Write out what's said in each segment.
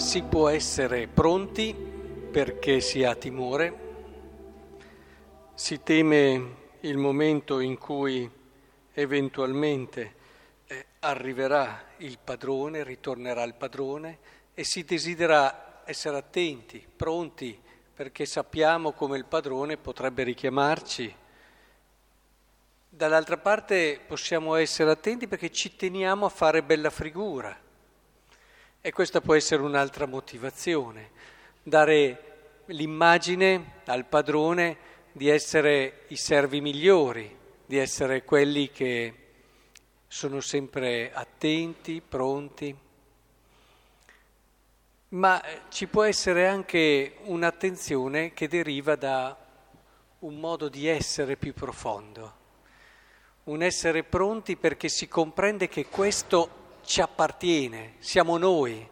si può essere pronti perché si ha timore, si teme il momento in cui eventualmente eh, arriverà il padrone, ritornerà il padrone e si desidera essere attenti, pronti, perché sappiamo come il padrone potrebbe richiamarci. Dall'altra parte possiamo essere attenti perché ci teniamo a fare bella figura e questa può essere un'altra motivazione, dare l'immagine al padrone di essere i servi migliori, di essere quelli che sono sempre attenti, pronti. Ma ci può essere anche un'attenzione che deriva da un modo di essere più profondo, un essere pronti perché si comprende che questo ci appartiene, siamo noi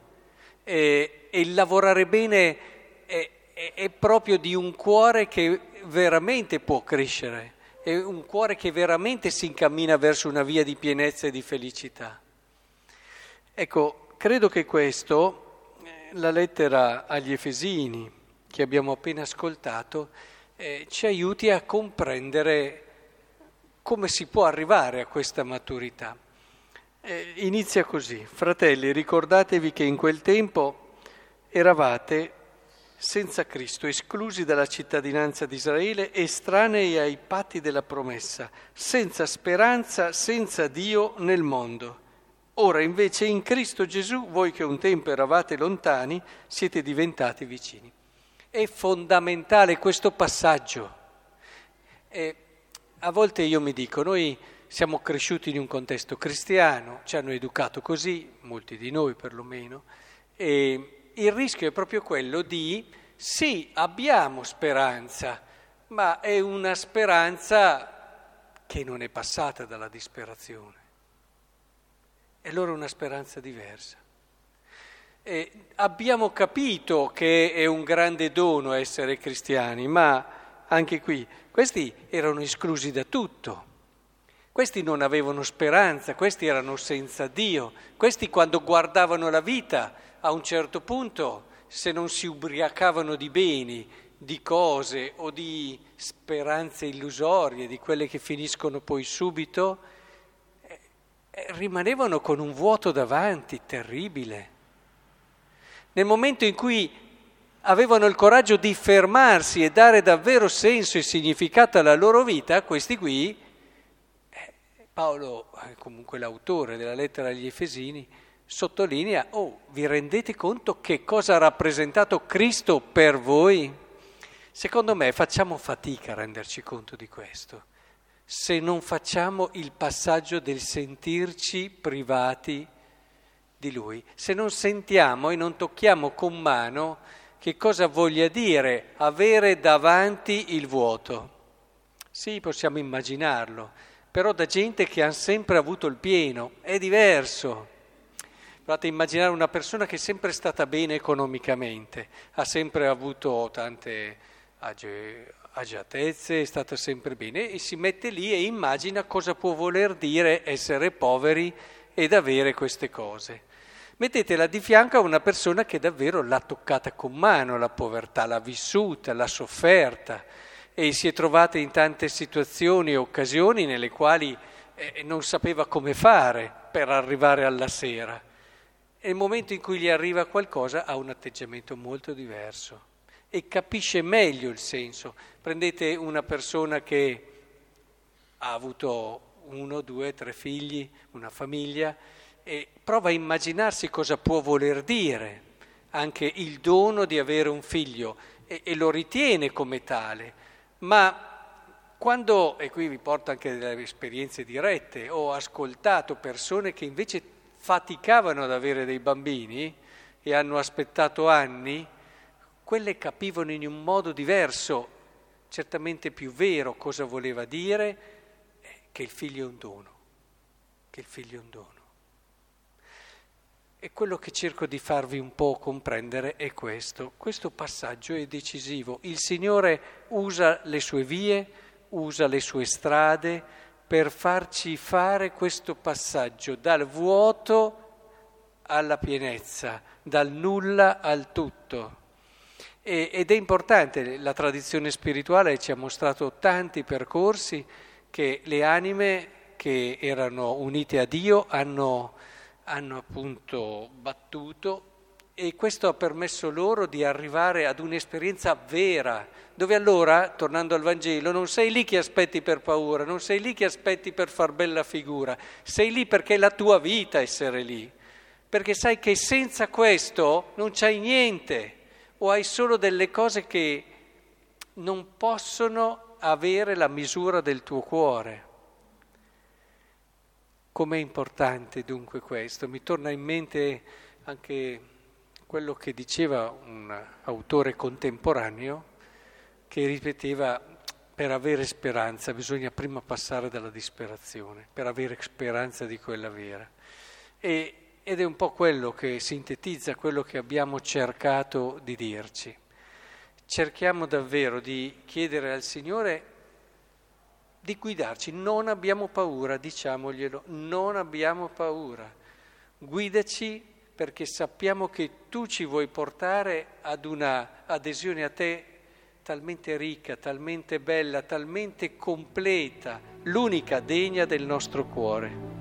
e, e il lavorare bene è, è, è proprio di un cuore che veramente può crescere, è un cuore che veramente si incammina verso una via di pienezza e di felicità. Ecco, credo che questo, eh, la lettera agli Efesini che abbiamo appena ascoltato, eh, ci aiuti a comprendere come si può arrivare a questa maturità. Eh, inizia così, fratelli, ricordatevi che in quel tempo eravate senza Cristo, esclusi dalla cittadinanza di Israele, estranei ai patti della promessa, senza speranza, senza Dio nel mondo. Ora invece in Cristo Gesù, voi che un tempo eravate lontani, siete diventati vicini. È fondamentale questo passaggio. E a volte io mi dico, noi siamo cresciuti in un contesto cristiano, ci hanno educato così, molti di noi perlomeno, e il rischio è proprio quello di sì, abbiamo speranza, ma è una speranza che non è passata dalla disperazione. È una speranza diversa. E abbiamo capito che è un grande dono essere cristiani, ma anche qui questi erano esclusi da tutto. Questi non avevano speranza, questi erano senza Dio, questi quando guardavano la vita a un certo punto, se non si ubriacavano di beni, di cose o di speranze illusorie, di quelle che finiscono poi subito, eh, rimanevano con un vuoto davanti terribile. Nel momento in cui avevano il coraggio di fermarsi e dare davvero senso e significato alla loro vita, questi qui Paolo, eh, comunque l'autore della lettera agli Efesini, sottolinea, oh, vi rendete conto che cosa ha rappresentato Cristo per voi? Secondo me facciamo fatica a renderci conto di questo, se non facciamo il passaggio del sentirci privati di Lui, se non sentiamo e non tocchiamo con mano che cosa voglia dire avere davanti il vuoto. Sì, possiamo immaginarlo, però da gente che ha sempre avuto il pieno, è diverso. Provate a immaginare una persona che è sempre stata bene economicamente, ha sempre avuto tante age, agiatezze, è stata sempre bene e si mette lì e immagina cosa può voler dire essere poveri ed avere queste cose. Mettetela di fianco a una persona che davvero l'ha toccata con mano la povertà, l'ha vissuta, l'ha sofferta e si è trovata in tante situazioni e occasioni nelle quali eh, non sapeva come fare per arrivare alla sera. E il momento in cui gli arriva qualcosa ha un atteggiamento molto diverso e capisce meglio il senso. Prendete una persona che ha avuto uno, due, tre figli, una famiglia, e prova a immaginarsi cosa può voler dire anche il dono di avere un figlio e, e lo ritiene come tale ma quando, e qui vi porto anche delle esperienze dirette, ho ascoltato persone che invece faticavano ad avere dei bambini e hanno aspettato anni, quelle capivano in un modo diverso, certamente più vero, cosa voleva dire eh, che il figlio è un dono, che il figlio è un dono. E quello che cerco di farvi un po' comprendere è questo. Questo passaggio è decisivo. Il Signore usa le sue vie, usa le sue strade per farci fare questo passaggio dal vuoto alla pienezza, dal nulla al tutto. E, ed è importante, la tradizione spirituale ci ha mostrato tanti percorsi che le anime che erano unite a Dio hanno, hanno appunto battuto e questo ha permesso loro di arrivare ad un'esperienza vera, dove allora, tornando al Vangelo, non sei lì che aspetti per paura, non sei lì che aspetti per far bella figura, sei lì perché è la tua vita essere lì, perché sai che senza questo non c'hai niente o hai solo delle cose che non possono avere la misura del tuo cuore. Com'è importante dunque questo? Mi torna in mente anche quello che diceva un autore contemporaneo che ripeteva per avere speranza bisogna prima passare dalla disperazione, per avere speranza di quella vera. E, ed è un po' quello che sintetizza quello che abbiamo cercato di dirci. Cerchiamo davvero di chiedere al Signore di guidarci. Non abbiamo paura, diciamoglielo, non abbiamo paura. Guidaci perché sappiamo che tu ci vuoi portare ad una adesione a te talmente ricca, talmente bella, talmente completa, l'unica degna del nostro cuore.